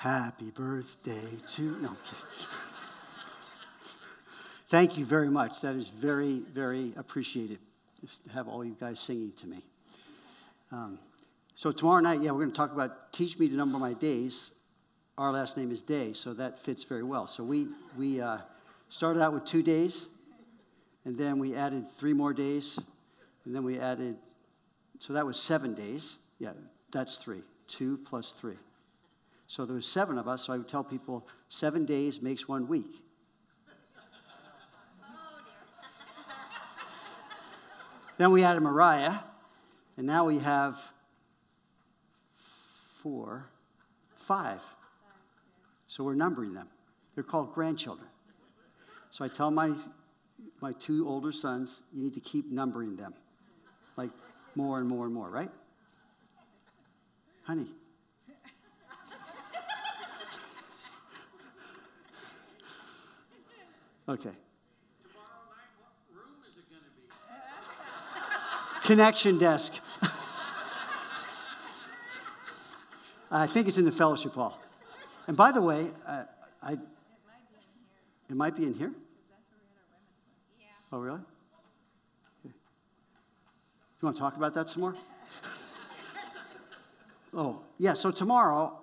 Happy birthday to. No. Thank you very much. That is very, very appreciated. Just to have all you guys singing to me. Um, so tomorrow night, yeah, we're going to talk about teach me to number my days. Our last name is Day, so that fits very well. So we we uh, started out with two days, and then we added three more days, and then we added. So that was seven days. Yeah, that's three. Two plus three. So there was seven of us. So I would tell people seven days makes one week. then we added Mariah, and now we have four, five. So we're numbering them. They're called grandchildren. So I tell my, my two older sons, you need to keep numbering them, like more and more and more, right? Honey. Okay. Connection desk. I think it's in the fellowship hall. And by the way, uh, I, it might be in here. Oh, really? You want to talk about that some more? Oh, yeah. So tomorrow,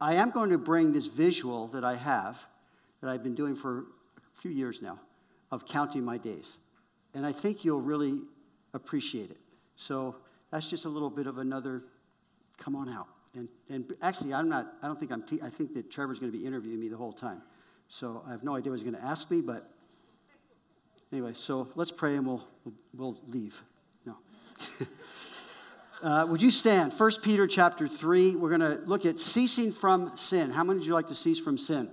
I am going to bring this visual that I have that I've been doing for a few years now of counting my days. And I think you'll really appreciate it. So that's just a little bit of another come on out. And, and actually, I'm not, I don't think I'm, te- I think that Trevor's going to be interviewing me the whole time. So I have no idea what he's going to ask me, but anyway, so let's pray and we'll, we'll, we'll leave. No. uh, would you stand? 1 Peter chapter 3, we're going to look at ceasing from sin. How many would you like to cease from sin?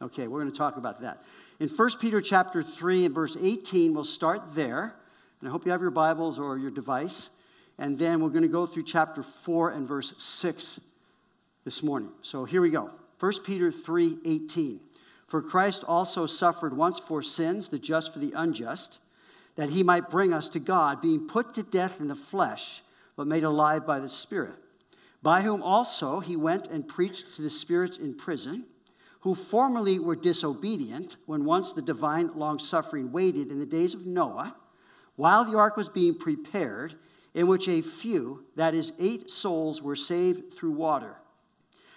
Okay, we're going to talk about that. In 1 Peter chapter 3 and verse 18, we'll start there. And I hope you have your Bibles or your device. And then we're going to go through chapter 4 and verse 6 this morning. So here we go. 1 Peter 3 18. For Christ also suffered once for sins, the just for the unjust, that he might bring us to God, being put to death in the flesh, but made alive by the Spirit, by whom also he went and preached to the spirits in prison, who formerly were disobedient, when once the divine long suffering waited in the days of Noah, while the ark was being prepared in which a few, that is, eight souls, were saved through water.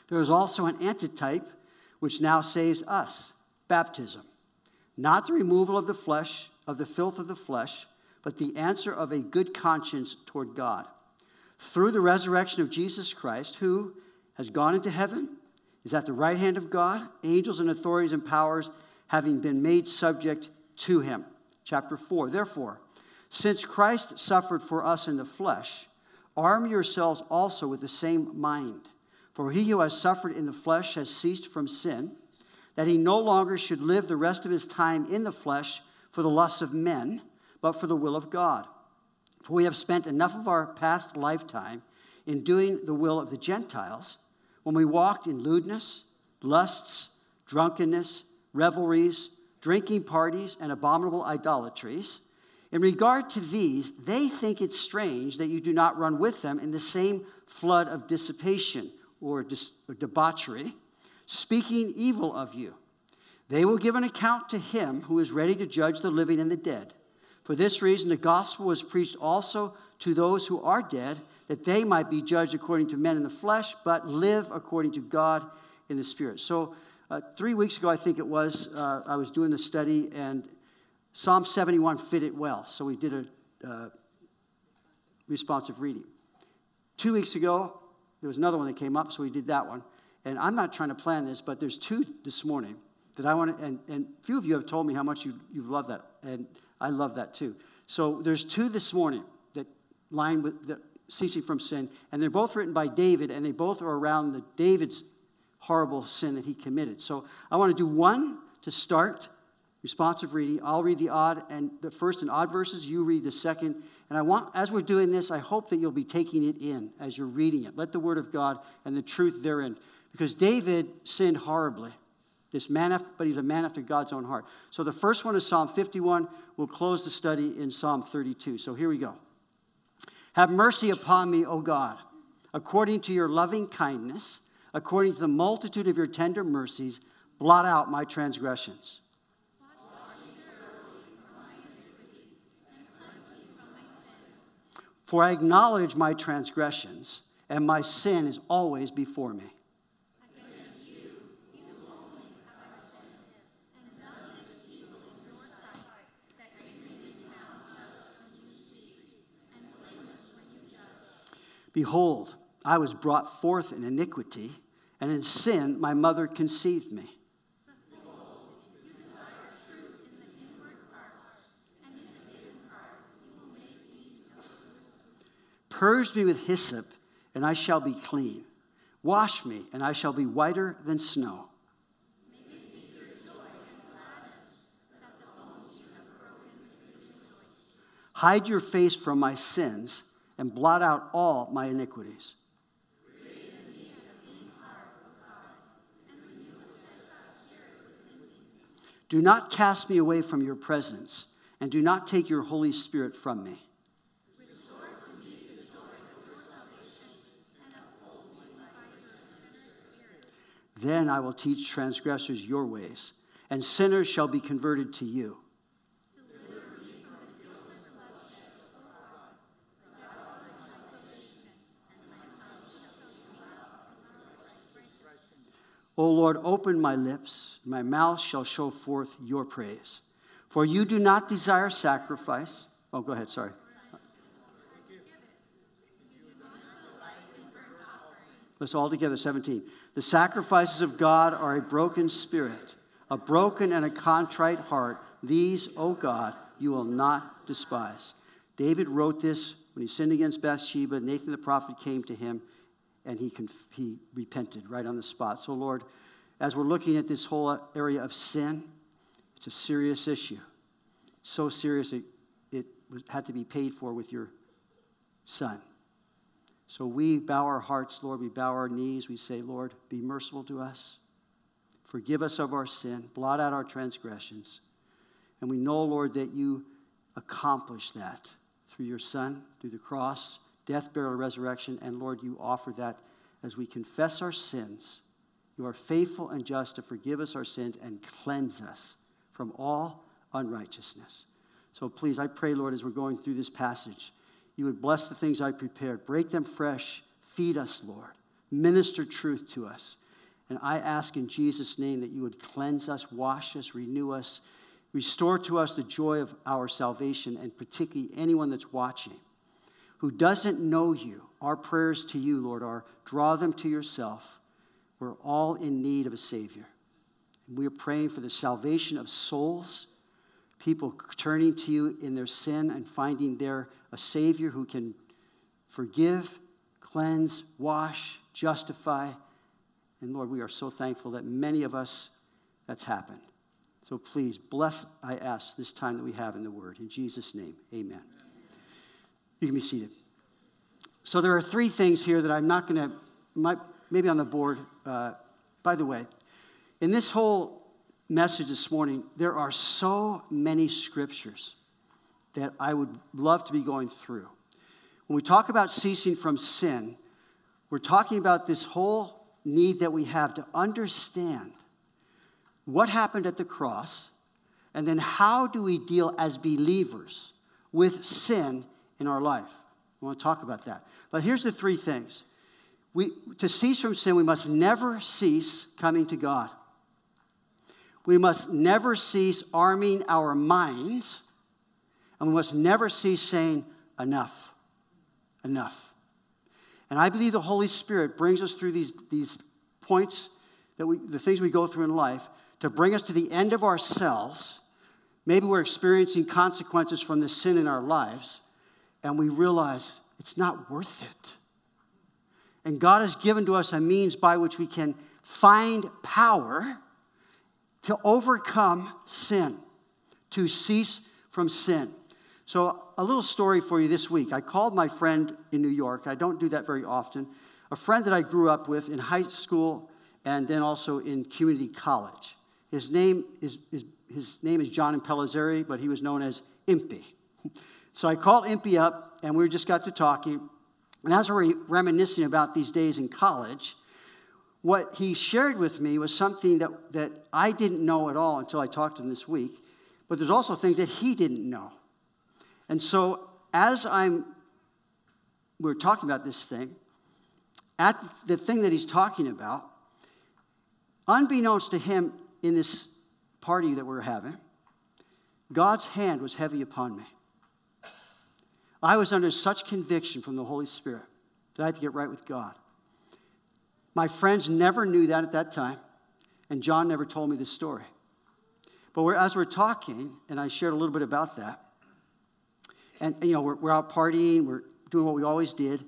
There is also an antitype which now saves us baptism. Not the removal of the flesh, of the filth of the flesh, but the answer of a good conscience toward God. Through the resurrection of Jesus Christ, who has gone into heaven, is at the right hand of God, angels and authorities and powers having been made subject to him. Chapter 4. Therefore, since Christ suffered for us in the flesh, arm yourselves also with the same mind. For he who has suffered in the flesh has ceased from sin, that he no longer should live the rest of his time in the flesh for the lusts of men, but for the will of God. For we have spent enough of our past lifetime in doing the will of the Gentiles when we walked in lewdness, lusts, drunkenness, revelries, drinking parties, and abominable idolatries in regard to these, they think it strange that you do not run with them in the same flood of dissipation or, dis- or debauchery, speaking evil of you. They will give an account to him who is ready to judge the living and the dead. For this reason, the gospel was preached also to those who are dead, that they might be judged according to men in the flesh, but live according to God in the spirit. So, uh, three weeks ago, I think it was, uh, I was doing the study, and Psalm 71 fit it well, so we did a uh, responsive reading. Two weeks ago, there was another one that came up, so we did that one. And I'm not trying to plan this, but there's two this morning that I want to, and, and few of you have told me how much you, you've loved that, and I love that too. So there's two this morning that line with the ceasing from sin, and they're both written by David, and they both are around the David's horrible sin that he committed. So I want to do one to start, responsive reading. I'll read the odd and the first and odd verses, you read the second. And I want, as we're doing this, I hope that you'll be taking it in as you're reading it. Let the word of God and the truth therein. Because David sinned horribly. This man, but he's a man after God's own heart. So the first one is Psalm 51. We'll close the study in Psalm 32. So here we go. Have mercy upon me, O God according to your loving kindness, according to the multitude of your tender mercies, blot out my transgressions. For I acknowledge my transgressions, and my sin is always before me. Behold, I was brought forth in iniquity, and in sin my mother conceived me. Purge me with hyssop, and I shall be clean. Wash me, and I shall be whiter than snow. Hide your face from my sins and blot out all my iniquities. Do not cast me away from your presence, and do not take your Holy Spirit from me. Then I will teach transgressors your ways, and sinners shall be converted to you. O Lord, open my lips, my mouth shall show forth your praise. For you do not desire sacrifice. Oh, go ahead, sorry. Let's all together, 17. The sacrifices of God are a broken spirit, a broken and a contrite heart. These, O God, you will not despise. David wrote this when he sinned against Bathsheba. Nathan the prophet came to him and he, conf- he repented right on the spot. So, Lord, as we're looking at this whole area of sin, it's a serious issue. So serious it, it had to be paid for with your son. So we bow our hearts, Lord. We bow our knees. We say, Lord, be merciful to us. Forgive us of our sin. Blot out our transgressions. And we know, Lord, that you accomplished that through your Son, through the cross, death, burial, resurrection. And Lord, you offer that as we confess our sins. You are faithful and just to forgive us our sins and cleanse us from all unrighteousness. So please, I pray, Lord, as we're going through this passage, you would bless the things I prepared. Break them fresh. Feed us, Lord. Minister truth to us. And I ask in Jesus' name that you would cleanse us, wash us, renew us, restore to us the joy of our salvation, and particularly anyone that's watching who doesn't know you. Our prayers to you, Lord, are draw them to yourself. We're all in need of a Savior. And we are praying for the salvation of souls, people turning to you in their sin and finding there a Savior who can forgive, cleanse, wash, justify. And Lord, we are so thankful that many of us, that's happened. So please, bless, I ask, this time that we have in the Word. In Jesus' name, amen. You can be seated. So there are three things here that I'm not going to, maybe on the board. Uh, by the way, in this whole message this morning, there are so many scriptures that I would love to be going through. When we talk about ceasing from sin, we're talking about this whole need that we have to understand what happened at the cross, and then how do we deal as believers with sin in our life. I want to talk about that. But here's the three things. We, to cease from sin, we must never cease coming to God. We must never cease arming our minds and we must never cease saying, enough, enough. And I believe the Holy Spirit brings us through these, these points, that we, the things we go through in life, to bring us to the end of ourselves. Maybe we're experiencing consequences from the sin in our lives, and we realize it's not worth it. And God has given to us a means by which we can find power to overcome sin, to cease from sin. So, a little story for you this week. I called my friend in New York. I don't do that very often. A friend that I grew up with in high school and then also in community college. His name is, is his name is John Impellizzeri, but he was known as Impy. So I called Impy up, and we just got to talking. And as we were reminiscing about these days in college, what he shared with me was something that, that I didn't know at all until I talked to him this week. But there's also things that he didn't know. And so as I'm we're talking about this thing, at the thing that he's talking about, unbeknownst to him in this party that we're having, God's hand was heavy upon me. I was under such conviction from the Holy Spirit that I had to get right with God. My friends never knew that at that time, and John never told me this story. But we're, as we're talking, and I shared a little bit about that, and you know, we're, we're out partying, we're doing what we always did,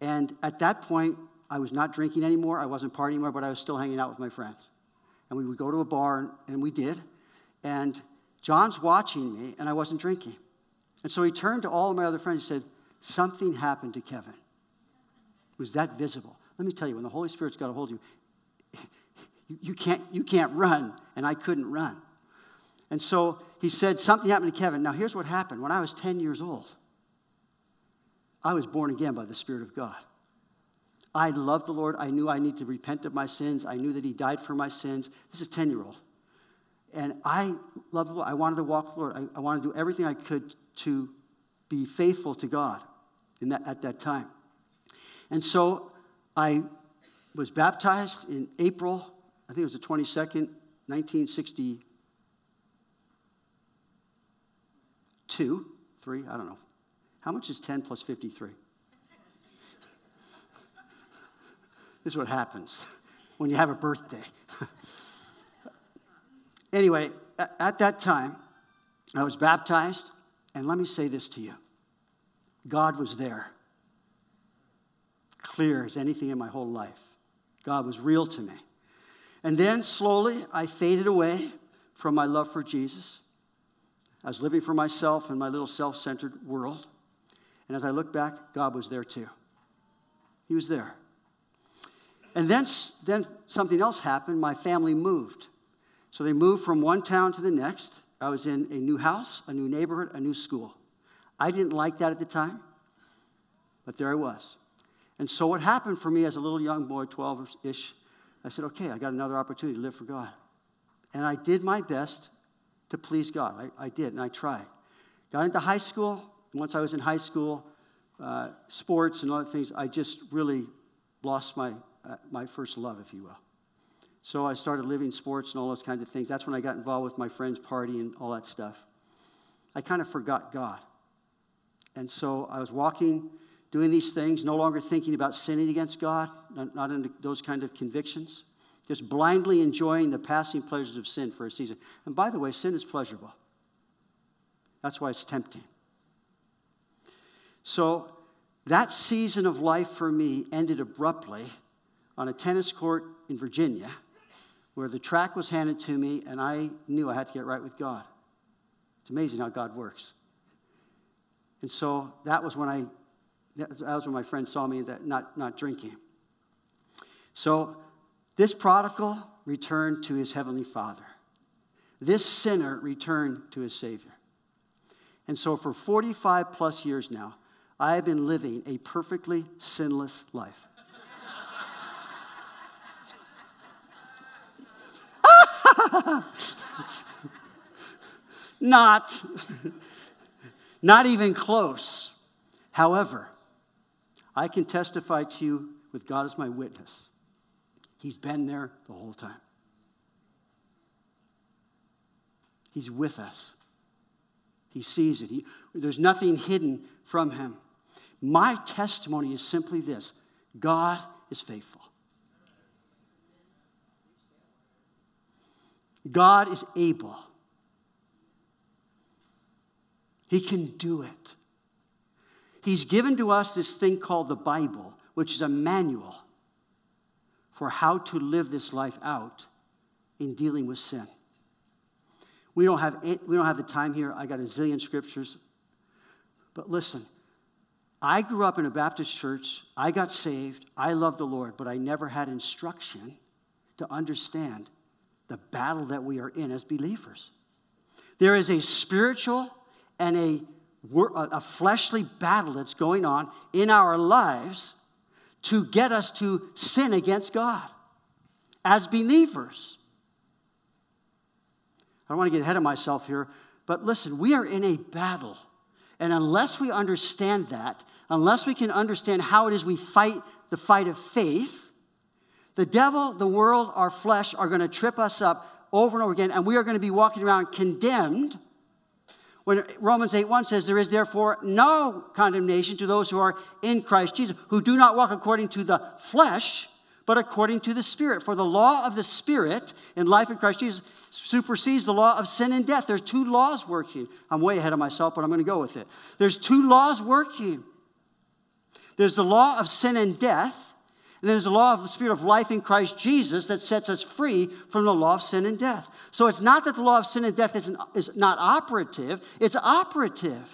and at that point, I was not drinking anymore, I wasn't partying anymore, but I was still hanging out with my friends. And we would go to a bar, and we did, and John's watching me, and I wasn't drinking. And so he turned to all of my other friends and said, Something happened to Kevin. It was that visible. Let me tell you, when the Holy Spirit's got a hold of you, you, you, can't, you can't run, and I couldn't run. And so he said, Something happened to Kevin. Now, here's what happened. When I was 10 years old, I was born again by the Spirit of God. I loved the Lord. I knew I need to repent of my sins. I knew that He died for my sins. This is 10 year old. And I loved the Lord. I wanted to walk the Lord. I, I wanted to do everything I could to be faithful to God in that, at that time. And so I was baptized in April, I think it was the 22nd, 1962, 3, I don't know. How much is 10 plus 53? this is what happens when you have a birthday. anyway, at that time, I was baptized, and let me say this to you God was there, clear as anything in my whole life. God was real to me. And then slowly, I faded away from my love for Jesus. I was living for myself in my little self centered world. And as I look back, God was there too. He was there. And then, then something else happened. My family moved. So they moved from one town to the next. I was in a new house, a new neighborhood, a new school. I didn't like that at the time, but there I was. And so, what happened for me as a little young boy, 12 ish, I said, okay, I got another opportunity to live for God. And I did my best to please God. I, I did, and I tried. Got into high school. Once I was in high school, uh, sports and other things, I just really lost my, uh, my first love, if you will. So I started living sports and all those kinds of things. That's when I got involved with my friends' party and all that stuff. I kind of forgot God. And so I was walking, doing these things, no longer thinking about sinning against God, not, into those kind of convictions, just blindly enjoying the passing pleasures of sin for a season. And by the way, sin is pleasurable. That's why it's tempting. So that season of life for me ended abruptly on a tennis court in Virginia where the track was handed to me and I knew I had to get right with God. It's amazing how God works. And so that was when I, that was when my friend saw me that not, not drinking. So this prodigal returned to his heavenly father. This sinner returned to his Savior. And so for 45 plus years now, I have been living a perfectly sinless life. not. Not even close. However, I can testify to you with God as my witness. He's been there the whole time. He's with us. He sees it. He, there's nothing hidden from him. My testimony is simply this God is faithful. God is able. He can do it. He's given to us this thing called the Bible, which is a manual for how to live this life out in dealing with sin. We don't have, we don't have the time here. I got a zillion scriptures. But listen, I grew up in a Baptist church. I got saved. I love the Lord, but I never had instruction to understand the battle that we are in as believers. There is a spiritual and a a fleshly battle that's going on in our lives to get us to sin against God as believers. I don't want to get ahead of myself here, but listen, we are in a battle. And unless we understand that, unless we can understand how it is we fight the fight of faith, the devil, the world, our flesh are going to trip us up over and over again, and we are going to be walking around condemned. When Romans 8 1 says, There is therefore no condemnation to those who are in Christ Jesus, who do not walk according to the flesh, but according to the Spirit. For the law of the Spirit in life in Christ Jesus supersedes the law of sin and death. There's two laws working. I'm way ahead of myself, but I'm going to go with it. There's two laws working. There's the law of sin and death, and there's the law of the Spirit of life in Christ Jesus that sets us free from the law of sin and death. So it's not that the law of sin and death isn't, is not operative, it's operative.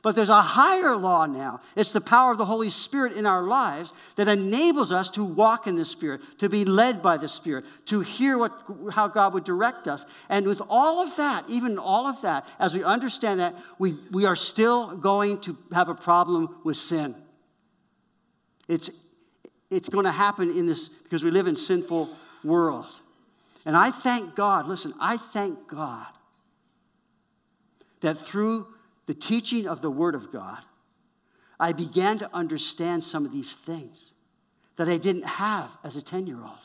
But there's a higher law now. It's the power of the Holy Spirit in our lives that enables us to walk in the Spirit, to be led by the Spirit, to hear what, how God would direct us. And with all of that, even all of that, as we understand that, we, we are still going to have a problem with sin. It's, it's going to happen in this because we live in sinful world. And I thank God, listen, I thank God that through the teaching of the Word of God, I began to understand some of these things that I didn't have as a 10 year old.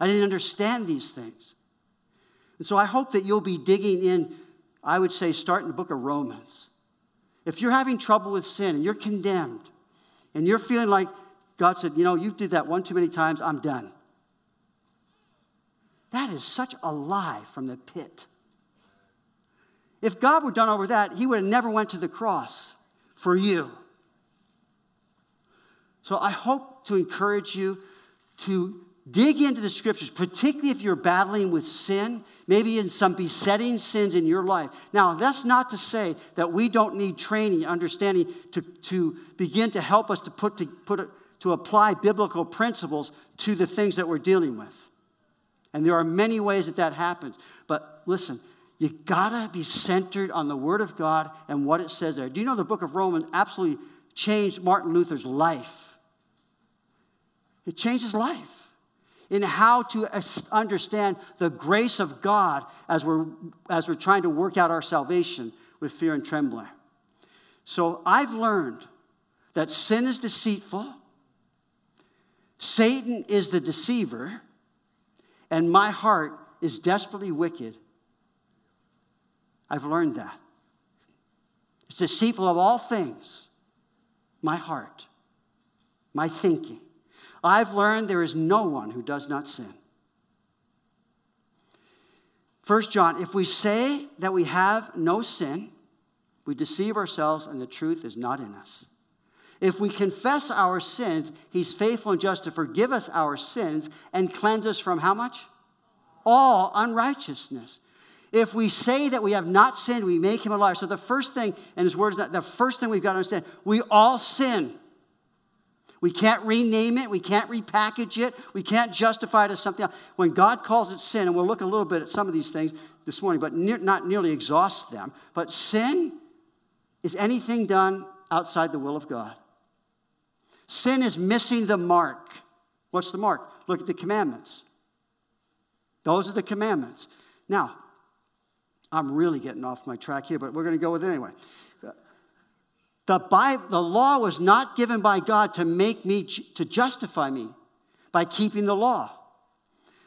I didn't understand these things. And so I hope that you'll be digging in, I would say, start in the book of Romans. If you're having trouble with sin and you're condemned and you're feeling like God said, you know, you did that one too many times, I'm done. That is such a lie from the pit. If God were done over that, he would have never went to the cross for you. So I hope to encourage you to dig into the scriptures, particularly if you're battling with sin, maybe in some besetting sins in your life. Now, that's not to say that we don't need training, understanding to, to begin to help us to put to put to apply biblical principles to the things that we're dealing with. And there are many ways that that happens. But listen, you gotta be centered on the Word of God and what it says there. Do you know the book of Romans absolutely changed Martin Luther's life? It changed his life in how to understand the grace of God as we're, as we're trying to work out our salvation with fear and trembling. So I've learned that sin is deceitful, Satan is the deceiver, and my heart is desperately wicked I've learned that. It's deceitful of all things, my heart, my thinking. I've learned there is no one who does not sin. First John, if we say that we have no sin, we deceive ourselves and the truth is not in us. If we confess our sins, he's faithful and just to forgive us our sins and cleanse us from how much? All unrighteousness. If we say that we have not sinned, we make him a liar. So the first thing, and his words, the first thing we've got to understand, we all sin. We can't rename it. We can't repackage it. We can't justify it as something else. When God calls it sin, and we'll look a little bit at some of these things this morning, but ne- not nearly exhaust them. But sin is anything done outside the will of God. Sin is missing the mark. What's the mark? Look at the commandments. Those are the commandments. Now, I'm really getting off my track here, but we're going to go with it anyway. The, Bible, the law was not given by God to make me, to justify me by keeping the law.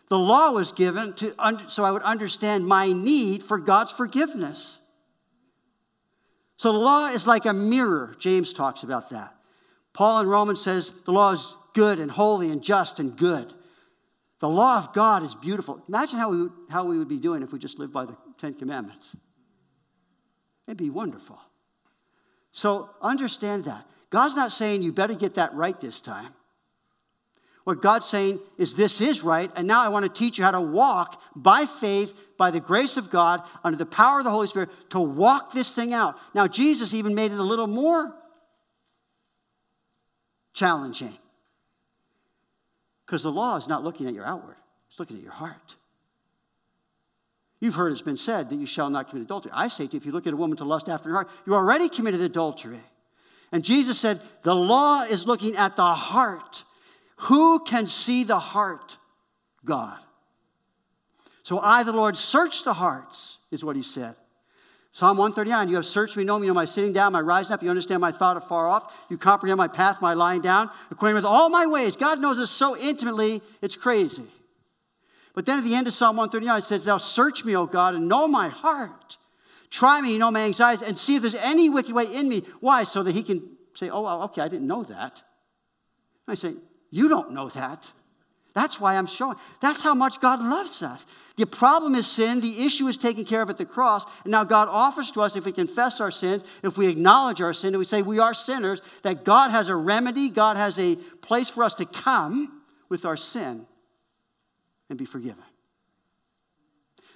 The law was given to, so I would understand my need for God's forgiveness. So the law is like a mirror. James talks about that. Paul in Romans says the law is good and holy and just and good. The law of God is beautiful. Imagine how we, would, how we would be doing if we just lived by the Ten Commandments. It'd be wonderful. So understand that. God's not saying you better get that right this time. What God's saying is this is right, and now I want to teach you how to walk by faith, by the grace of God, under the power of the Holy Spirit, to walk this thing out. Now, Jesus even made it a little more challenging. Because the law is not looking at your outward, it's looking at your heart. You've heard it's been said that you shall not commit adultery. I say to you, if you look at a woman to lust after her heart, you already committed adultery. And Jesus said, The law is looking at the heart. Who can see the heart? God. So I, the Lord, search the hearts, is what he said. Psalm 139, you have searched me, know me, you know my sitting down, my rising up. You understand my thought afar off. You comprehend my path, my lying down, according with all my ways. God knows us so intimately, it's crazy. But then at the end of Psalm 139, it says, Thou search me, O God, and know my heart. Try me, you know my anxieties, and see if there's any wicked way in me. Why? So that he can say, Oh, okay, I didn't know that. And I say, You don't know that. That's why I'm showing. That's how much God loves us. The problem is sin. The issue is taken care of at the cross. And now God offers to us, if we confess our sins, if we acknowledge our sin, and we say we are sinners, that God has a remedy, God has a place for us to come with our sin and be forgiven.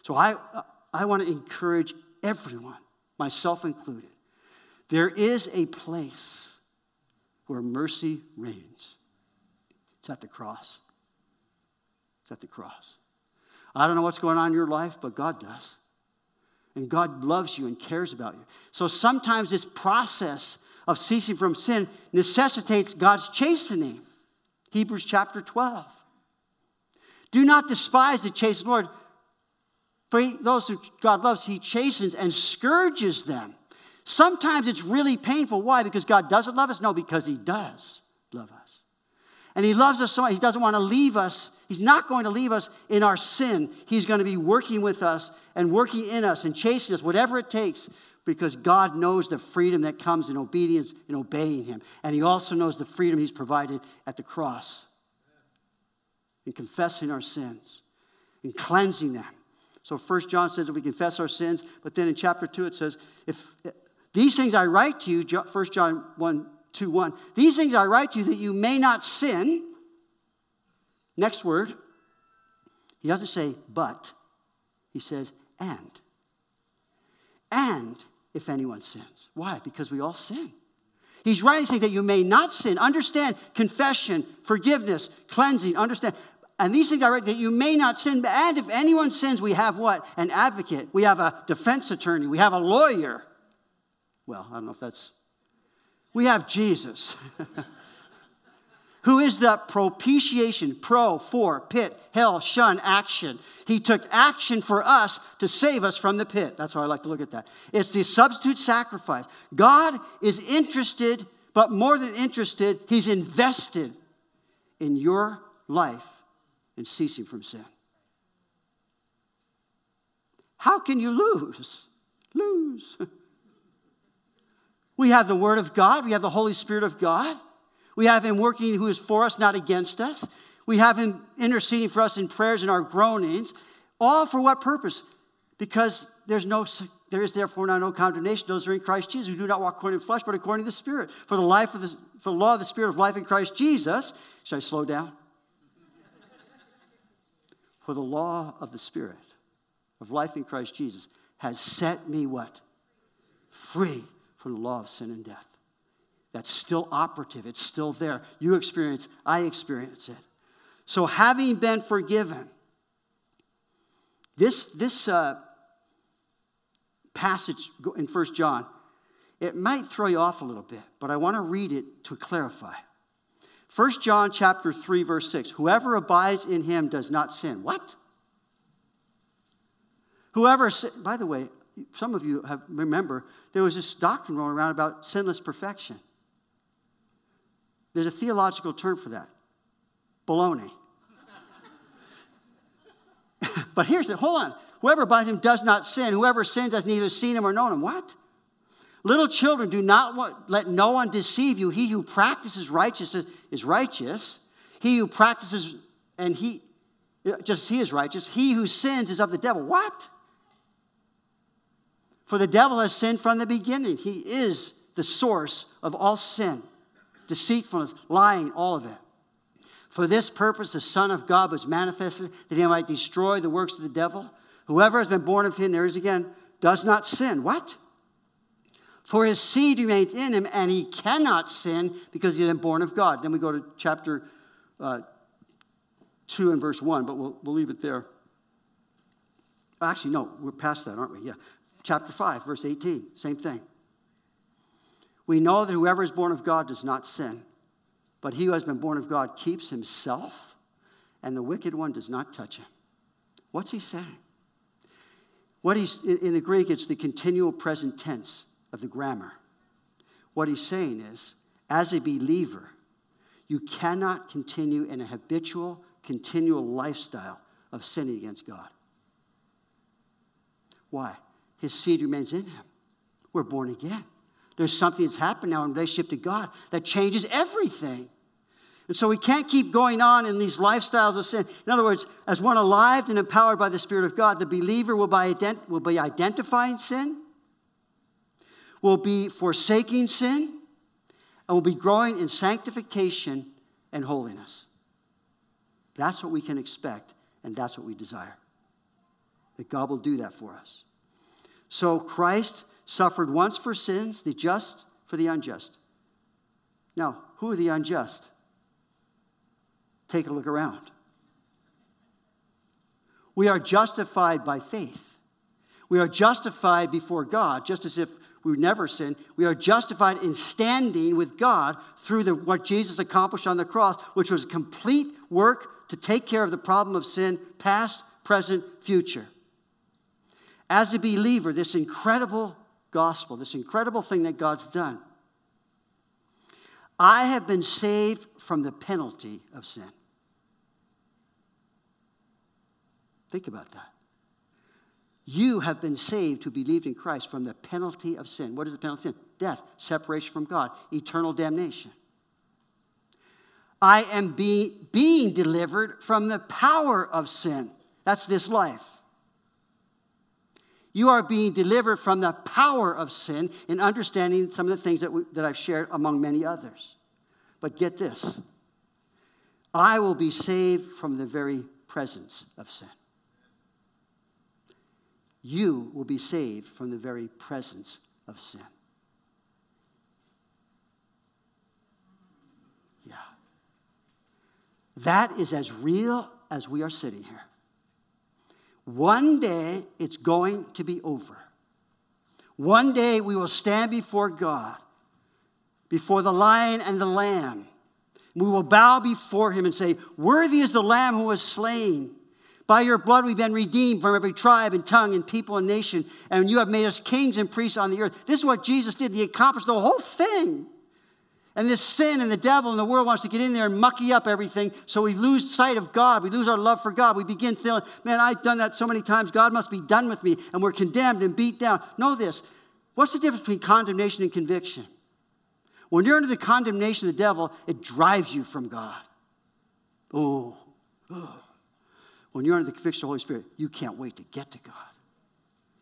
So I, I want to encourage everyone, myself included. There is a place where mercy reigns. It's at the cross. It's at the cross. I don't know what's going on in your life, but God does. And God loves you and cares about you. So sometimes this process of ceasing from sin necessitates God's chastening. Hebrews chapter 12. Do not despise the chastened Lord. For he, those who God loves, he chastens and scourges them. Sometimes it's really painful. Why? Because God doesn't love us? No, because he does love us. And he loves us so much. He doesn't want to leave us. He's not going to leave us in our sin. He's going to be working with us and working in us and chasing us, whatever it takes, because God knows the freedom that comes in obedience and obeying him. And he also knows the freedom he's provided at the cross in confessing our sins and cleansing them. So First John says that we confess our sins, but then in chapter 2 it says, if these things I write to you, First John 1, 2, 1, these things I write to you that you may not sin. Next word, he doesn't say but, he says and. And if anyone sins. Why? Because we all sin. He's writing things that you may not sin. Understand confession, forgiveness, cleansing. Understand. And these things I write that you may not sin. And if anyone sins, we have what? An advocate. We have a defense attorney. We have a lawyer. Well, I don't know if that's. We have Jesus, who is the propitiation, pro, for, pit, hell, shun, action. He took action for us to save us from the pit. That's how I like to look at that. It's the substitute sacrifice. God is interested, but more than interested, He's invested in your life and ceasing from sin. How can you lose? Lose. we have the Word of God, we have the Holy Spirit of God, we have Him working who is for us, not against us. We have Him interceding for us in prayers and our groanings. All for what purpose? Because there's no, there is therefore now no condemnation. Those who are in Christ Jesus who do not walk according to flesh, but according to the Spirit. For the life of the, for the law of the Spirit of life in Christ Jesus. Should I slow down? For the law of the Spirit of life in Christ Jesus has set me what? Free from the law of sin and death. That's still operative, it's still there. You experience, I experience it. So, having been forgiven, this, this uh, passage in First John, it might throw you off a little bit, but I want to read it to clarify. 1 John chapter 3 verse 6. Whoever abides in him does not sin. What? Whoever by the way, some of you have remember there was this doctrine going around about sinless perfection. There's a theological term for that. Baloney. but here's it. Hold on. Whoever in him does not sin. Whoever sins has neither seen him or known him. What? Little children, do not want, let no one deceive you. He who practices righteousness is righteous. He who practices, and he, just he is righteous, he who sins is of the devil. What? For the devil has sinned from the beginning. He is the source of all sin, deceitfulness, lying, all of it. For this purpose, the Son of God was manifested that he might destroy the works of the devil. Whoever has been born of him, there is again, does not sin. What? For his seed remains in him, and he cannot sin because he has been born of God. Then we go to chapter uh, 2 and verse 1, but we'll, we'll leave it there. Actually, no, we're past that, aren't we? Yeah. Chapter 5, verse 18, same thing. We know that whoever is born of God does not sin, but he who has been born of God keeps himself, and the wicked one does not touch him. What's he saying? What he's, in the Greek, it's the continual present tense of the grammar. What he's saying is, as a believer, you cannot continue in a habitual, continual lifestyle of sinning against God. Why? His seed remains in him. We're born again. There's something that's happened now in relationship to God that changes everything. And so we can't keep going on in these lifestyles of sin. In other words, as one alive and empowered by the Spirit of God, the believer will be, ident- will be identifying sin, will be forsaking sin, and will be growing in sanctification and holiness. That's what we can expect, and that's what we desire. That God will do that for us. So Christ suffered once for sins, the just for the unjust. Now, who are the unjust? Take a look around. We are justified by faith. We are justified before God, just as if we never sinned. We are justified in standing with God through the, what Jesus accomplished on the cross, which was complete work to take care of the problem of sin, past, present, future. As a believer, this incredible gospel, this incredible thing that God's done, I have been saved from the penalty of sin. Think about that. You have been saved who believed in Christ from the penalty of sin. What is the penalty of sin? Death, separation from God, eternal damnation. I am be, being delivered from the power of sin. That's this life. You are being delivered from the power of sin in understanding some of the things that, we, that I've shared among many others. But get this I will be saved from the very presence of sin you will be saved from the very presence of sin. Yeah. That is as real as we are sitting here. One day it's going to be over. One day we will stand before God, before the lion and the lamb. We will bow before him and say, Worthy is the lamb who was slain by your blood we've been redeemed from every tribe and tongue and people and nation, and you have made us kings and priests on the earth. This is what Jesus did. He accomplished the whole thing. And this sin and the devil and the world wants to get in there and mucky up everything, so we lose sight of God. We lose our love for God. We begin feeling, man, I've done that so many times. God must be done with me, and we're condemned and beat down. Know this. What's the difference between condemnation and conviction? When you're under the condemnation of the devil, it drives you from God. Oh, oh when you're under the conviction of the Holy Spirit, you can't wait to get to God.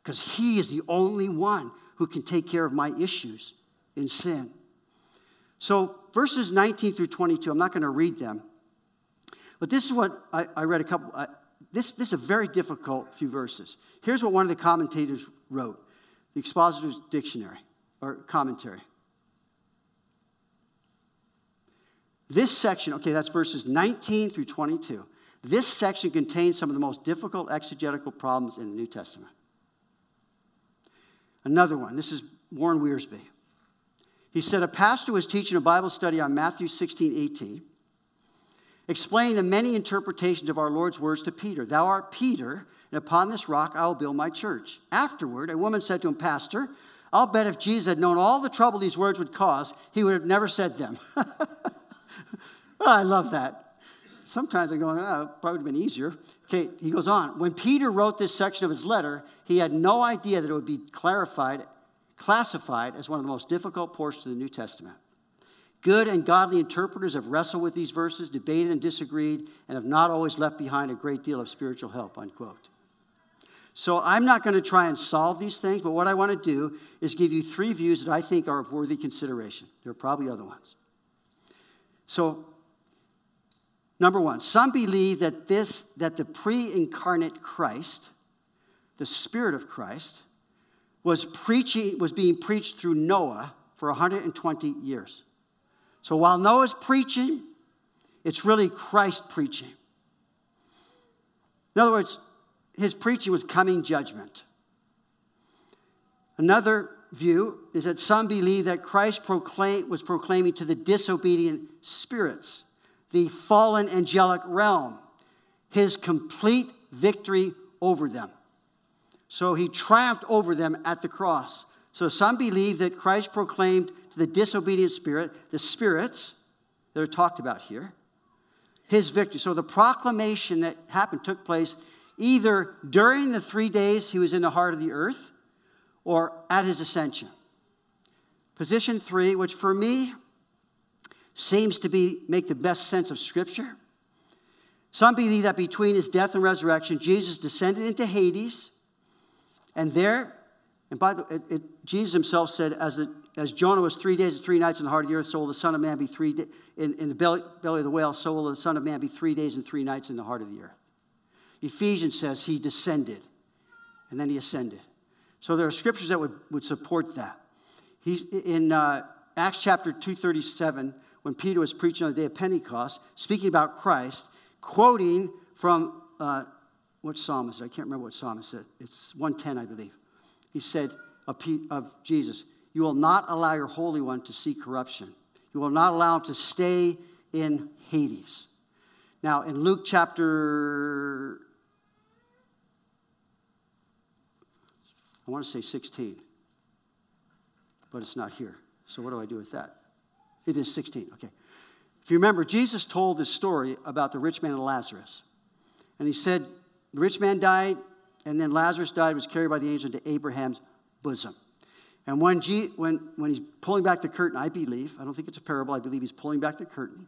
Because He is the only one who can take care of my issues in sin. So, verses 19 through 22, I'm not going to read them. But this is what I, I read a couple. I, this, this is a very difficult few verses. Here's what one of the commentators wrote the Expositor's Dictionary or commentary. This section, okay, that's verses 19 through 22. This section contains some of the most difficult exegetical problems in the New Testament. Another one, this is Warren Wiersbe. He said a pastor was teaching a Bible study on Matthew 16, 18, explaining the many interpretations of our Lord's words to Peter Thou art Peter, and upon this rock I will build my church. Afterward, a woman said to him, Pastor, I'll bet if Jesus had known all the trouble these words would cause, he would have never said them. I love that. Sometimes I go, oh, probably would have been easier. Okay, he goes on. When Peter wrote this section of his letter, he had no idea that it would be clarified, classified as one of the most difficult portions of the New Testament. Good and godly interpreters have wrestled with these verses, debated and disagreed, and have not always left behind a great deal of spiritual help, unquote. So I'm not going to try and solve these things, but what I want to do is give you three views that I think are of worthy consideration. There are probably other ones. So Number one, some believe that this, that the pre-incarnate Christ, the Spirit of Christ, was preaching, was being preached through Noah for 120 years. So while Noah's preaching, it's really Christ preaching. In other words, his preaching was coming judgment. Another view is that some believe that Christ proclaim, was proclaiming to the disobedient spirits, the fallen angelic realm, his complete victory over them. So he triumphed over them at the cross. So some believe that Christ proclaimed to the disobedient spirit, the spirits that are talked about here, his victory. So the proclamation that happened took place either during the three days he was in the heart of the earth or at his ascension. Position three, which for me seems to be make the best sense of Scripture. Some believe that between his death and resurrection, Jesus descended into Hades, and there, and by the it, it, Jesus himself said, as, the, as Jonah was three days and three nights in the heart of the earth, so will the Son of Man be three in, in the belly, belly of the whale, so will the Son of Man be three days and three nights in the heart of the earth. Ephesians says he descended, and then he ascended. So there are scriptures that would, would support that. He's in uh, Acts chapter 237, when Peter was preaching on the day of Pentecost, speaking about Christ, quoting from uh, what psalm is it? I can't remember what psalm it. It's 110, I believe. He said of, of Jesus, You will not allow your Holy One to see corruption. You will not allow him to stay in Hades. Now, in Luke chapter I want to say 16, but it's not here. So what do I do with that? It is 16, okay. If you remember, Jesus told this story about the rich man and Lazarus. And he said, the rich man died, and then Lazarus died, was carried by the angel to Abraham's bosom. And when, G, when, when he's pulling back the curtain, I believe, I don't think it's a parable, I believe he's pulling back the curtain.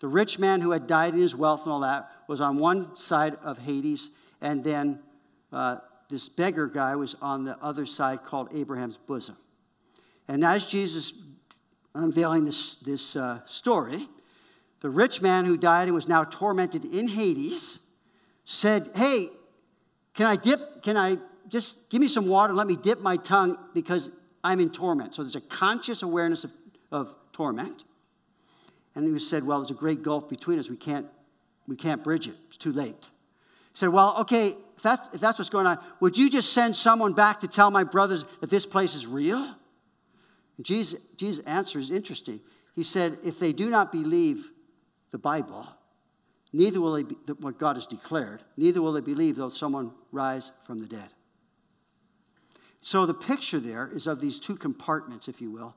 The rich man who had died in his wealth and all that was on one side of Hades, and then uh, this beggar guy was on the other side called Abraham's bosom. And as Jesus unveiling this, this uh, story, the rich man who died and was now tormented in Hades said, Hey, can I dip? Can I just give me some water and let me dip my tongue because I'm in torment? So there's a conscious awareness of, of torment. And he said, Well, there's a great gulf between us. We can't, we can't bridge it. It's too late. He said, Well, okay, if that's, if that's what's going on, would you just send someone back to tell my brothers that this place is real? Jesus, Jesus' answer is interesting. He said, If they do not believe the Bible, neither will they be, what God has declared, neither will they believe though someone rise from the dead. So the picture there is of these two compartments, if you will,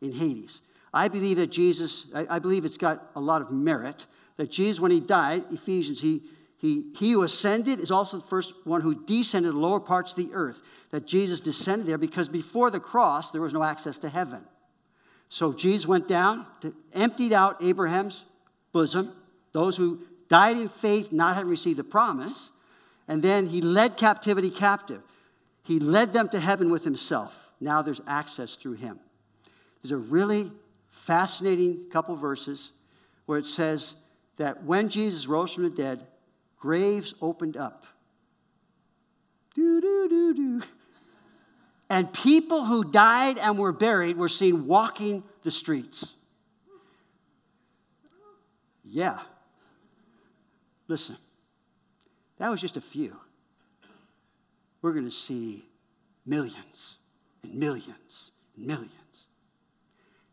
in Hades. I believe that Jesus, I, I believe it's got a lot of merit, that Jesus, when he died, Ephesians, he he, he who ascended is also the first one who descended the lower parts of the earth. That Jesus descended there because before the cross, there was no access to heaven. So Jesus went down, to, emptied out Abraham's bosom, those who died in faith, not having received the promise, and then he led captivity captive. He led them to heaven with himself. Now there's access through him. There's a really fascinating couple verses where it says that when Jesus rose from the dead, graves opened up. Do, do, do, do. And people who died and were buried were seen walking the streets. Yeah. Listen, that was just a few. We're going to see millions and millions and millions.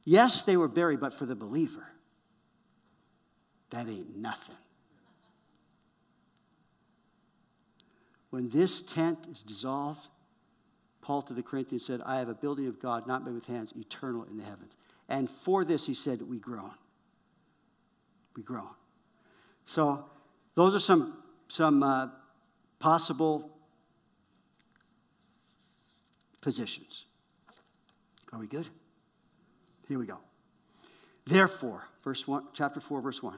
Yes, they were buried, but for the believer, that ain't nothing. When this tent is dissolved, Paul to the Corinthians said, I have a building of God not made with hands, eternal in the heavens. And for this, he said, we groan. We groan. So, those are some, some uh, possible positions. Are we good? Here we go. Therefore, verse 1, chapter 4, verse 1.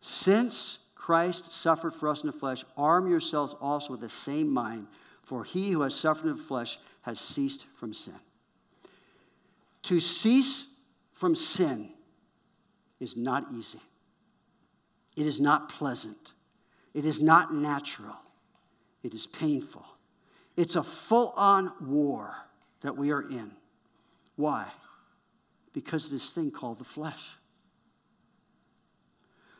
Since Christ suffered for us in the flesh, arm yourselves also with the same mind, for he who has suffered in the flesh has ceased from sin. To cease from sin is not easy. It is not pleasant. It is not natural. It is painful. It's a full on war that we are in. Why? Because of this thing called the flesh.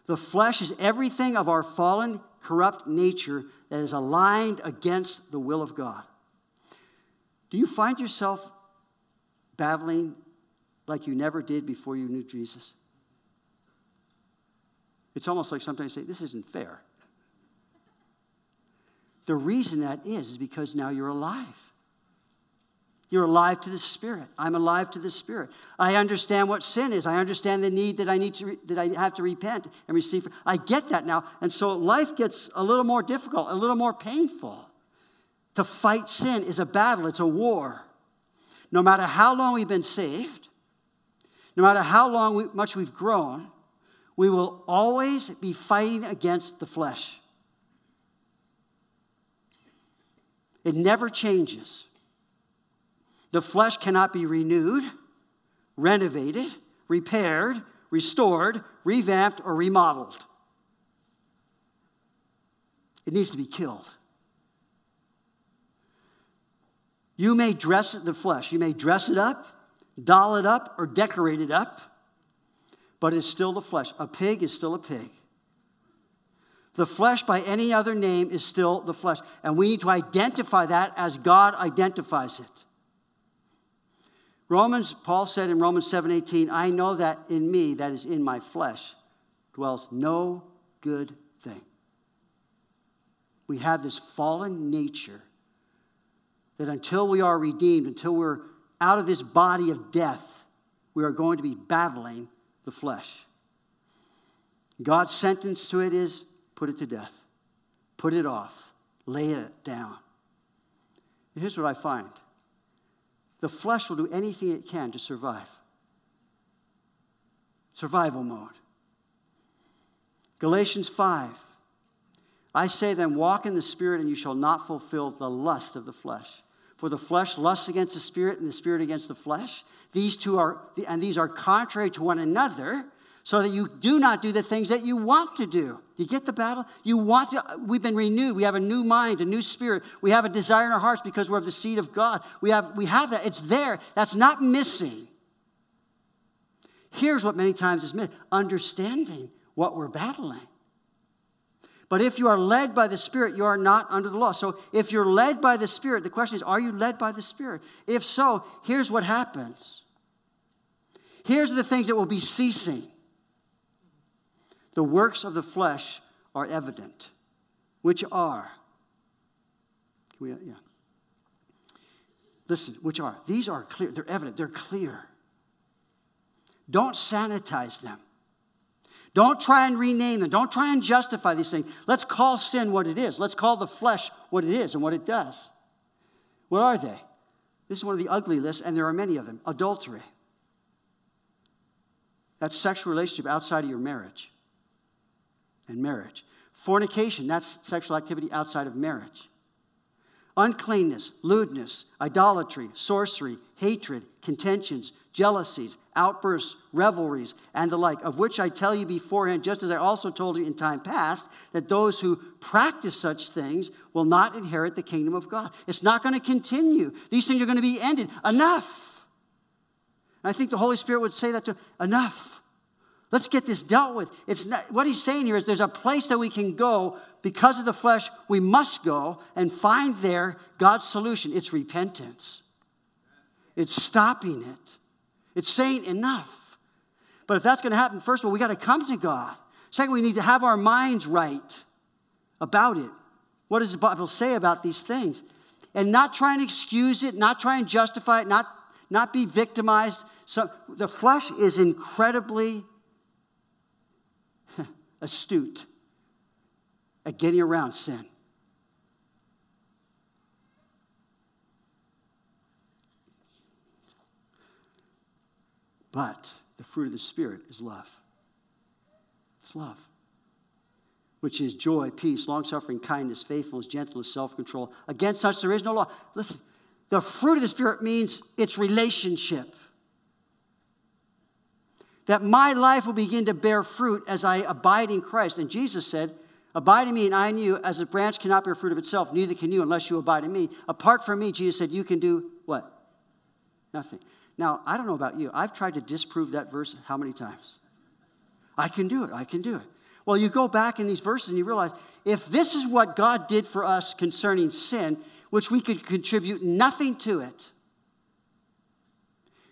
The flesh is everything of our fallen, corrupt nature that is aligned against the will of God. Do you find yourself battling like you never did before you knew Jesus? It's almost like sometimes you say, This isn't fair. The reason that is, is because now you're alive. You're alive to the Spirit. I'm alive to the Spirit. I understand what sin is. I understand the need that I need to re- that I have to repent and receive. I get that now, and so life gets a little more difficult, a little more painful. To fight sin is a battle. It's a war. No matter how long we've been saved, no matter how long we, much we've grown, we will always be fighting against the flesh. It never changes. The flesh cannot be renewed, renovated, repaired, restored, revamped, or remodeled. It needs to be killed. You may dress it the flesh, you may dress it up, doll it up, or decorate it up, but it's still the flesh. A pig is still a pig. The flesh, by any other name, is still the flesh. And we need to identify that as God identifies it. Romans, Paul said in Romans 7:18, I know that in me, that is in my flesh, dwells no good thing. We have this fallen nature that until we are redeemed, until we're out of this body of death, we are going to be battling the flesh. God's sentence to it is put it to death, put it off, lay it down. And here's what I find the flesh will do anything it can to survive. Survival mode. Galatians 5. I say then, walk in the Spirit, and you shall not fulfill the lust of the flesh. For the flesh lusts against the Spirit, and the Spirit against the flesh. These two are, and these are contrary to one another, so that you do not do the things that you want to do. You get the battle? You want to, we've been renewed. We have a new mind, a new spirit. We have a desire in our hearts because we're of the seed of God. We have, we have that. It's there. That's not missing. Here's what many times is missing understanding what we're battling. But if you are led by the Spirit, you are not under the law. So if you're led by the Spirit, the question is, are you led by the Spirit? If so, here's what happens. Here's the things that will be ceasing. The works of the flesh are evident, which are, we, yeah. Listen, which are, these are clear, they're evident, they're clear. Don't sanitize them. Don't try and rename them. Don't try and justify these things. Let's call sin what it is. Let's call the flesh what it is and what it does. What are they? This is one of the ugly lists, and there are many of them. Adultery. That's sexual relationship outside of your marriage and marriage. Fornication, that's sexual activity outside of marriage. Uncleanness, lewdness, idolatry, sorcery, hatred, contentions, jealousies, outbursts, revelries, and the like, of which I tell you beforehand, just as I also told you in time past, that those who practice such things will not inherit the kingdom of God. It's not going to continue. These things are going to be ended. Enough. And I think the Holy Spirit would say that to enough. Let's get this dealt with. It's not, what he's saying here is there's a place that we can go because of the flesh. We must go and find there God's solution. It's repentance. It's stopping it. It's saying enough. But if that's going to happen, first of all, we got to come to God. Second, we need to have our minds right about it. What does the Bible say about these things? And not try and excuse it, not try and justify it, not, not be victimized. So the flesh is incredibly astute at getting around sin. But the fruit of the Spirit is love. It's love, which is joy, peace, long suffering, kindness, faithfulness, gentleness, self control. Against such there is no law. Listen, the fruit of the Spirit means it's relationship that my life will begin to bear fruit as I abide in Christ. And Jesus said, Abide in me and I in you, as a branch cannot bear fruit of itself, neither can you unless you abide in me. Apart from me, Jesus said, you can do what? Nothing. Now, I don't know about you. I've tried to disprove that verse how many times? I can do it. I can do it. Well, you go back in these verses and you realize if this is what God did for us concerning sin, which we could contribute nothing to it,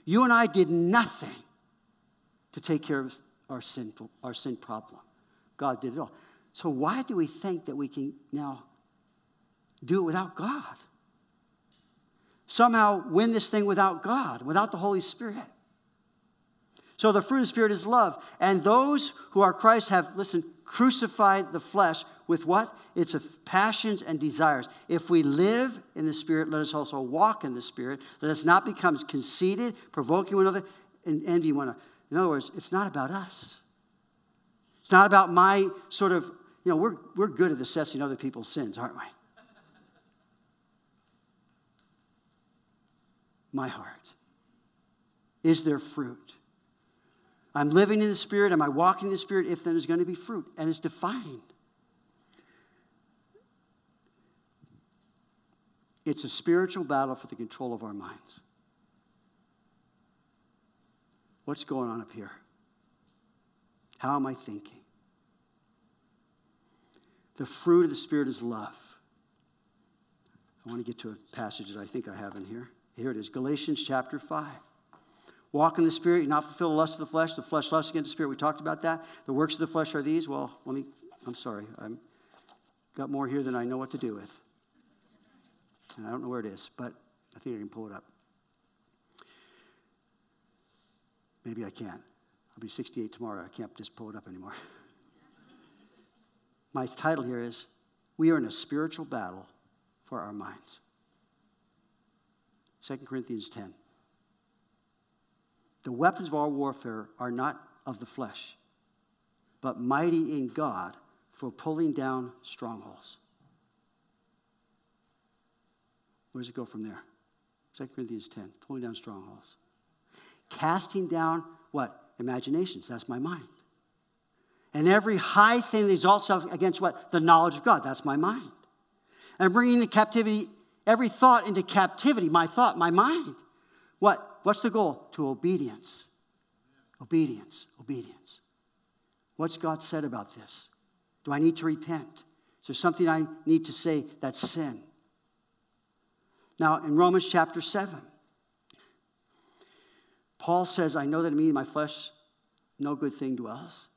you and I did nothing to take care of our sin, our sin problem. God did it all. So, why do we think that we can now do it without God? Somehow win this thing without God, without the Holy Spirit. So the fruit of the Spirit is love. And those who are Christ have, listen, crucified the flesh with what? Its passions and desires. If we live in the Spirit, let us also walk in the Spirit. Let us not become conceited, provoking one another, and envy one another. In other words, it's not about us. It's not about my sort of, you know, we're, we're good at assessing other people's sins, aren't we? My heart. Is there fruit? I'm living in the Spirit. Am I walking in the Spirit? If then there's going to be fruit, and it's defined. It's a spiritual battle for the control of our minds. What's going on up here? How am I thinking? The fruit of the Spirit is love. I want to get to a passage that I think I have in here. Here it is Galatians chapter 5. Walk in the Spirit, you not fulfill the lust of the flesh. The flesh lusts against the Spirit. We talked about that. The works of the flesh are these. Well, let me, I'm sorry. I've got more here than I know what to do with. And I don't know where it is, but I think I can pull it up. Maybe I can't. I'll be 68 tomorrow. I can't just pull it up anymore. My title here is We Are in a Spiritual Battle for Our Minds. 2 Corinthians 10. The weapons of our warfare are not of the flesh, but mighty in God for pulling down strongholds. Where does it go from there? 2 Corinthians 10, pulling down strongholds. Casting down what? Imaginations. That's my mind. And every high thing that exalts itself against what? The knowledge of God. That's my mind. And bringing the captivity, every thought into captivity, my thought, my mind. What? What's the goal? To obedience. Obedience, obedience. What's God said about this? Do I need to repent? Is there something I need to say that's sin? Now, in Romans chapter 7, Paul says, I know that in me, my flesh, no good thing dwells.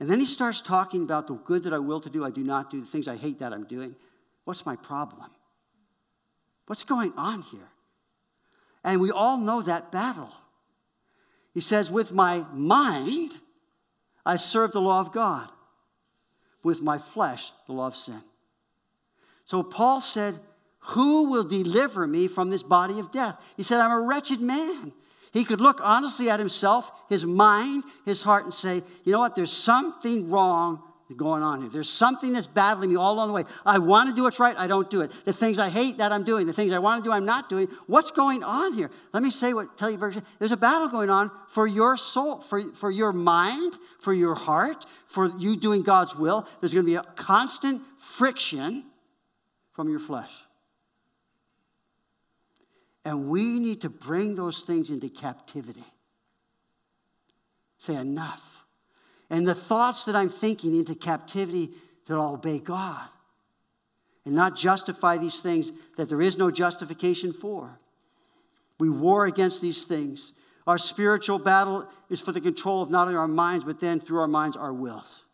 And then he starts talking about the good that I will to do, I do not do, the things I hate that I'm doing. What's my problem? What's going on here? And we all know that battle. He says, With my mind, I serve the law of God. With my flesh, the law of sin. So Paul said, Who will deliver me from this body of death? He said, I'm a wretched man. He could look honestly at himself, his mind, his heart, and say, You know what? There's something wrong going on here. There's something that's battling me all along the way. I want to do what's right, I don't do it. The things I hate, that I'm doing. The things I want to do, I'm not doing. What's going on here? Let me say what, tell you very There's a battle going on for your soul, for, for your mind, for your heart, for you doing God's will. There's going to be a constant friction from your flesh. And we need to bring those things into captivity. Say, enough and the thoughts that I'm thinking into captivity that I'll obey God and not justify these things that there is no justification for. We war against these things. Our spiritual battle is for the control of not only our minds, but then through our minds, our wills.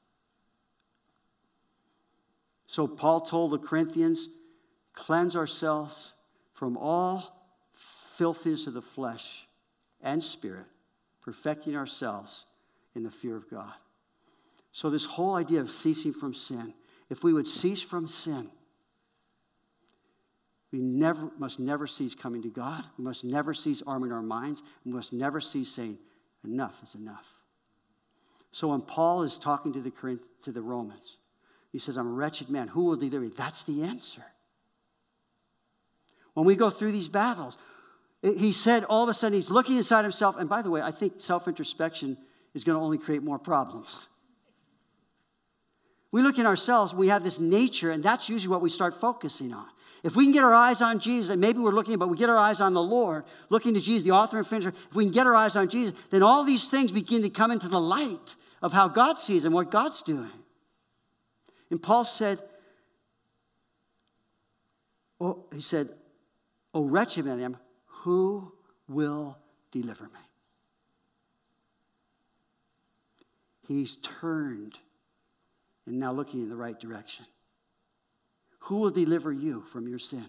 So Paul told the Corinthians, cleanse ourselves from all filthiness of the flesh and spirit, perfecting ourselves in the fear of God. So, this whole idea of ceasing from sin, if we would cease from sin, we never, must never cease coming to God. We must never cease arming our minds. We must never cease saying, enough is enough. So when Paul is talking to the, to the Romans, he says, I'm a wretched man. Who will deliver me? That's the answer. When we go through these battles, he said all of a sudden he's looking inside himself. And by the way, I think self introspection is going to only create more problems. We look at ourselves, we have this nature, and that's usually what we start focusing on. If we can get our eyes on Jesus, and maybe we're looking, but we get our eyes on the Lord, looking to Jesus, the author and finisher, if we can get our eyes on Jesus, then all these things begin to come into the light of how God sees and what God's doing. And Paul said, oh, he said, Oh, wretched man who will deliver me? He's turned and now looking in the right direction. Who will deliver you from your sin?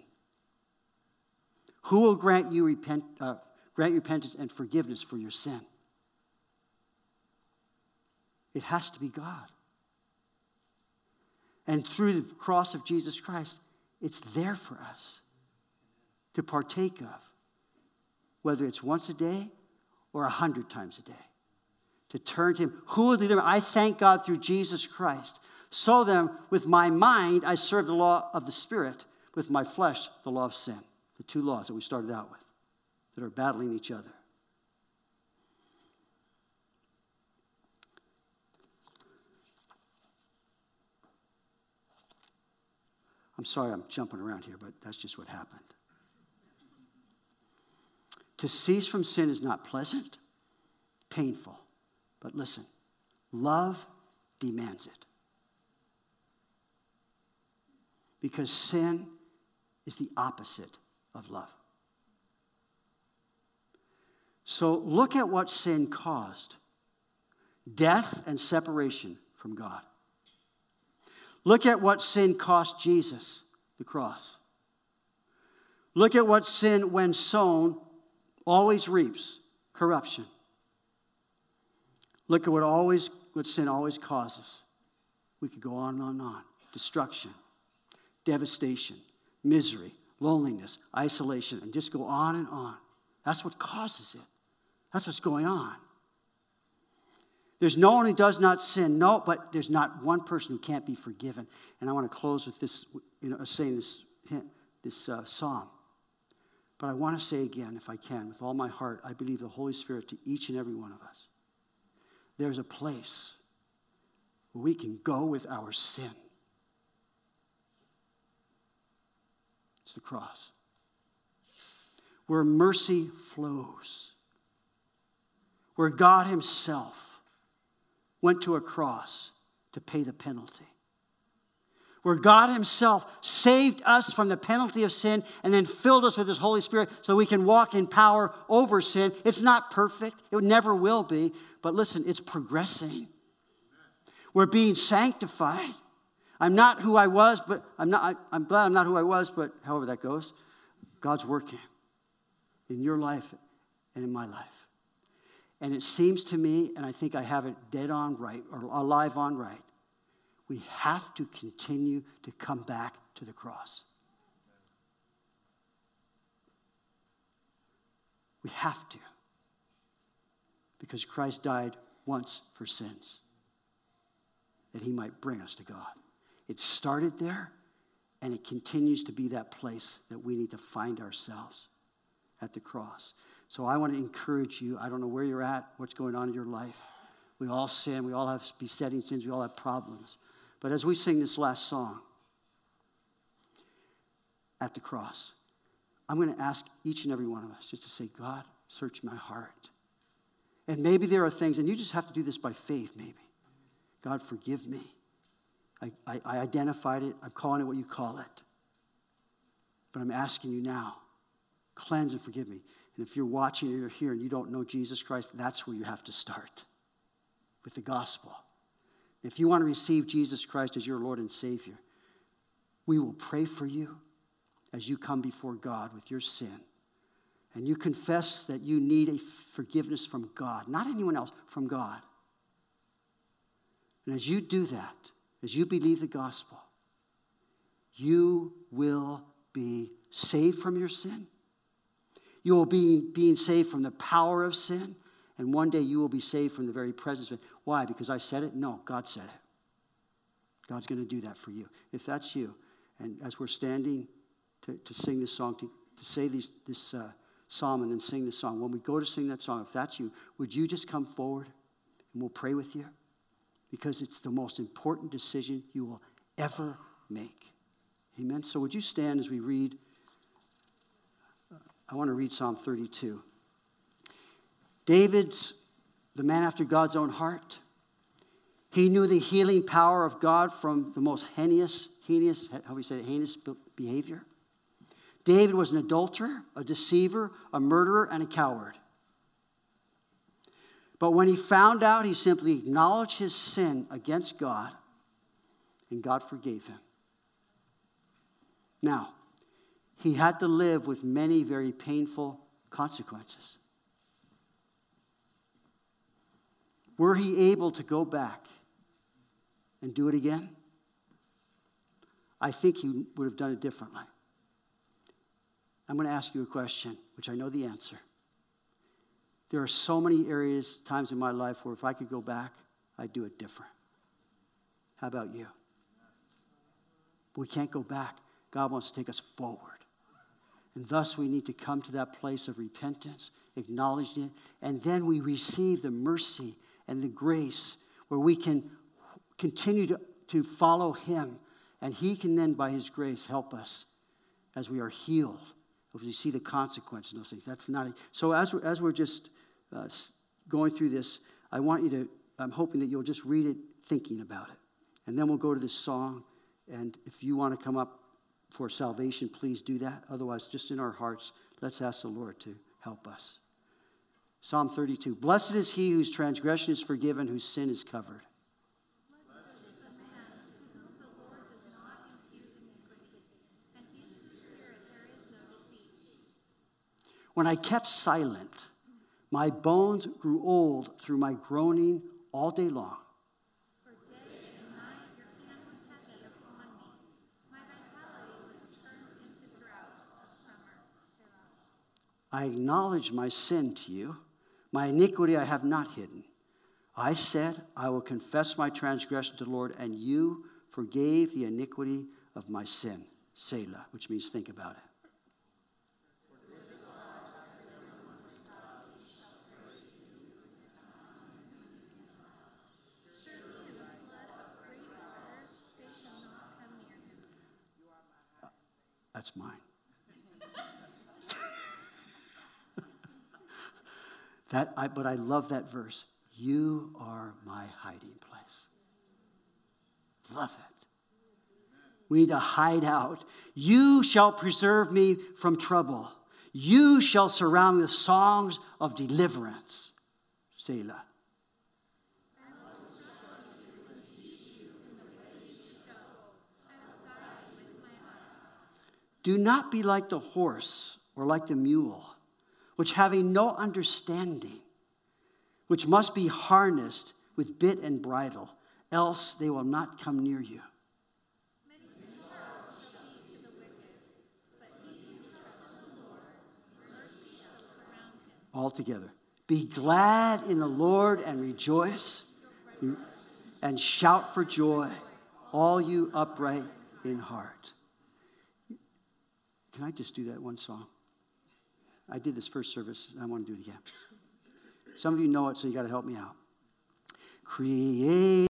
Who will grant you repent, uh, grant repentance and forgiveness for your sin? It has to be God. And through the cross of Jesus Christ, it's there for us to partake of, whether it's once a day or a hundred times a day. To turn to Him. Who will deliver? I thank God through Jesus Christ. So then, with my mind, I serve the law of the Spirit, with my flesh, the law of sin. The two laws that we started out with that are battling each other. I'm sorry I'm jumping around here, but that's just what happened. To cease from sin is not pleasant, painful. But listen, love demands it. Because sin is the opposite of love. So look at what sin caused death and separation from God. Look at what sin cost Jesus, the cross. Look at what sin, when sown, always reaps corruption. Look at what always what sin always causes. We could go on and on and on. Destruction, devastation, misery, loneliness, isolation, and just go on and on. That's what causes it. That's what's going on. There's no one who does not sin, no, but there's not one person who can't be forgiven. And I want to close with this, you know, saying this, this uh, psalm. But I want to say again, if I can, with all my heart, I believe the Holy Spirit to each and every one of us. There's a place where we can go with our sin. It's the cross. Where mercy flows. Where God Himself went to a cross to pay the penalty where God Himself saved us from the penalty of sin and then filled us with His Holy Spirit so we can walk in power over sin. It's not perfect, it never will be, but listen, it's progressing. We're being sanctified. I'm not who I was, but I'm not, I, am glad I'm not who I was, but however that goes, God's working in your life and in my life. And it seems to me, and I think I have it dead on right, or alive on right, we have to continue to come back to the cross. We have to. Because Christ died once for sins, that he might bring us to God. It started there, and it continues to be that place that we need to find ourselves at the cross. So I want to encourage you. I don't know where you're at, what's going on in your life. We all sin, we all have besetting sins, we all have problems. But as we sing this last song, at the cross, I'm going to ask each and every one of us just to say, God, search my heart. And maybe there are things, and you just have to do this by faith, maybe. God, forgive me. I, I, I identified it. I'm calling it what you call it. But I'm asking you now, cleanse and forgive me. And if you're watching or you're here and you don't know Jesus Christ, that's where you have to start with the gospel. If you want to receive Jesus Christ as your Lord and Savior, we will pray for you as you come before God with your sin. And you confess that you need a forgiveness from God, not anyone else, from God. And as you do that, as you believe the gospel, you will be saved from your sin. You will be being saved from the power of sin. And one day you will be saved from the very presence of it. Why? Because I said it? No, God said it. God's going to do that for you. If that's you, and as we're standing to, to sing this song, to, to say these, this uh, psalm and then sing this song, when we go to sing that song, if that's you, would you just come forward and we'll pray with you? Because it's the most important decision you will ever make. Amen. So would you stand as we read? I want to read Psalm 32. David's the man after God's own heart. He knew the healing power of God from the most heinous, heinous, how we say, heinous behavior. David was an adulterer, a deceiver, a murderer, and a coward. But when he found out, he simply acknowledged his sin against God, and God forgave him. Now, he had to live with many very painful consequences. Were he able to go back and do it again? I think he would have done it differently. I'm going to ask you a question, which I know the answer. There are so many areas, times in my life where if I could go back, I'd do it different. How about you? We can't go back. God wants to take us forward. And thus, we need to come to that place of repentance, acknowledging it, and then we receive the mercy and the grace where we can continue to, to follow Him. And He can then, by His grace, help us as we are healed, as we see the consequence of those things. That's not so. As we're, as we're just uh, going through this, I want you to. I'm hoping that you'll just read it, thinking about it, and then we'll go to this song. And if you want to come up for salvation, please do that. Otherwise, just in our hearts, let's ask the Lord to help us. Psalm 32 Blessed is he whose transgression is forgiven, whose sin is covered. When I kept silent, my bones grew old through my groaning all day long. I acknowledge my sin to you. My iniquity I have not hidden. I said, I will confess my transgression to the Lord, and you forgave the iniquity of my sin. Selah, which means think about it. That's mine. That, I, but I love that verse. You are my hiding place. Love it. We need to hide out. You shall preserve me from trouble. You shall surround me with songs of deliverance. Selah. Do not be like the horse or like the mule, which having no understanding, which must be harnessed with bit and bridle, else they will not come near you. All together. Be glad in the Lord and rejoice and shout for joy, all you upright in heart. Can I just do that one song? I did this first service, I want to do it again. Some of you know it, so you got to help me out. Create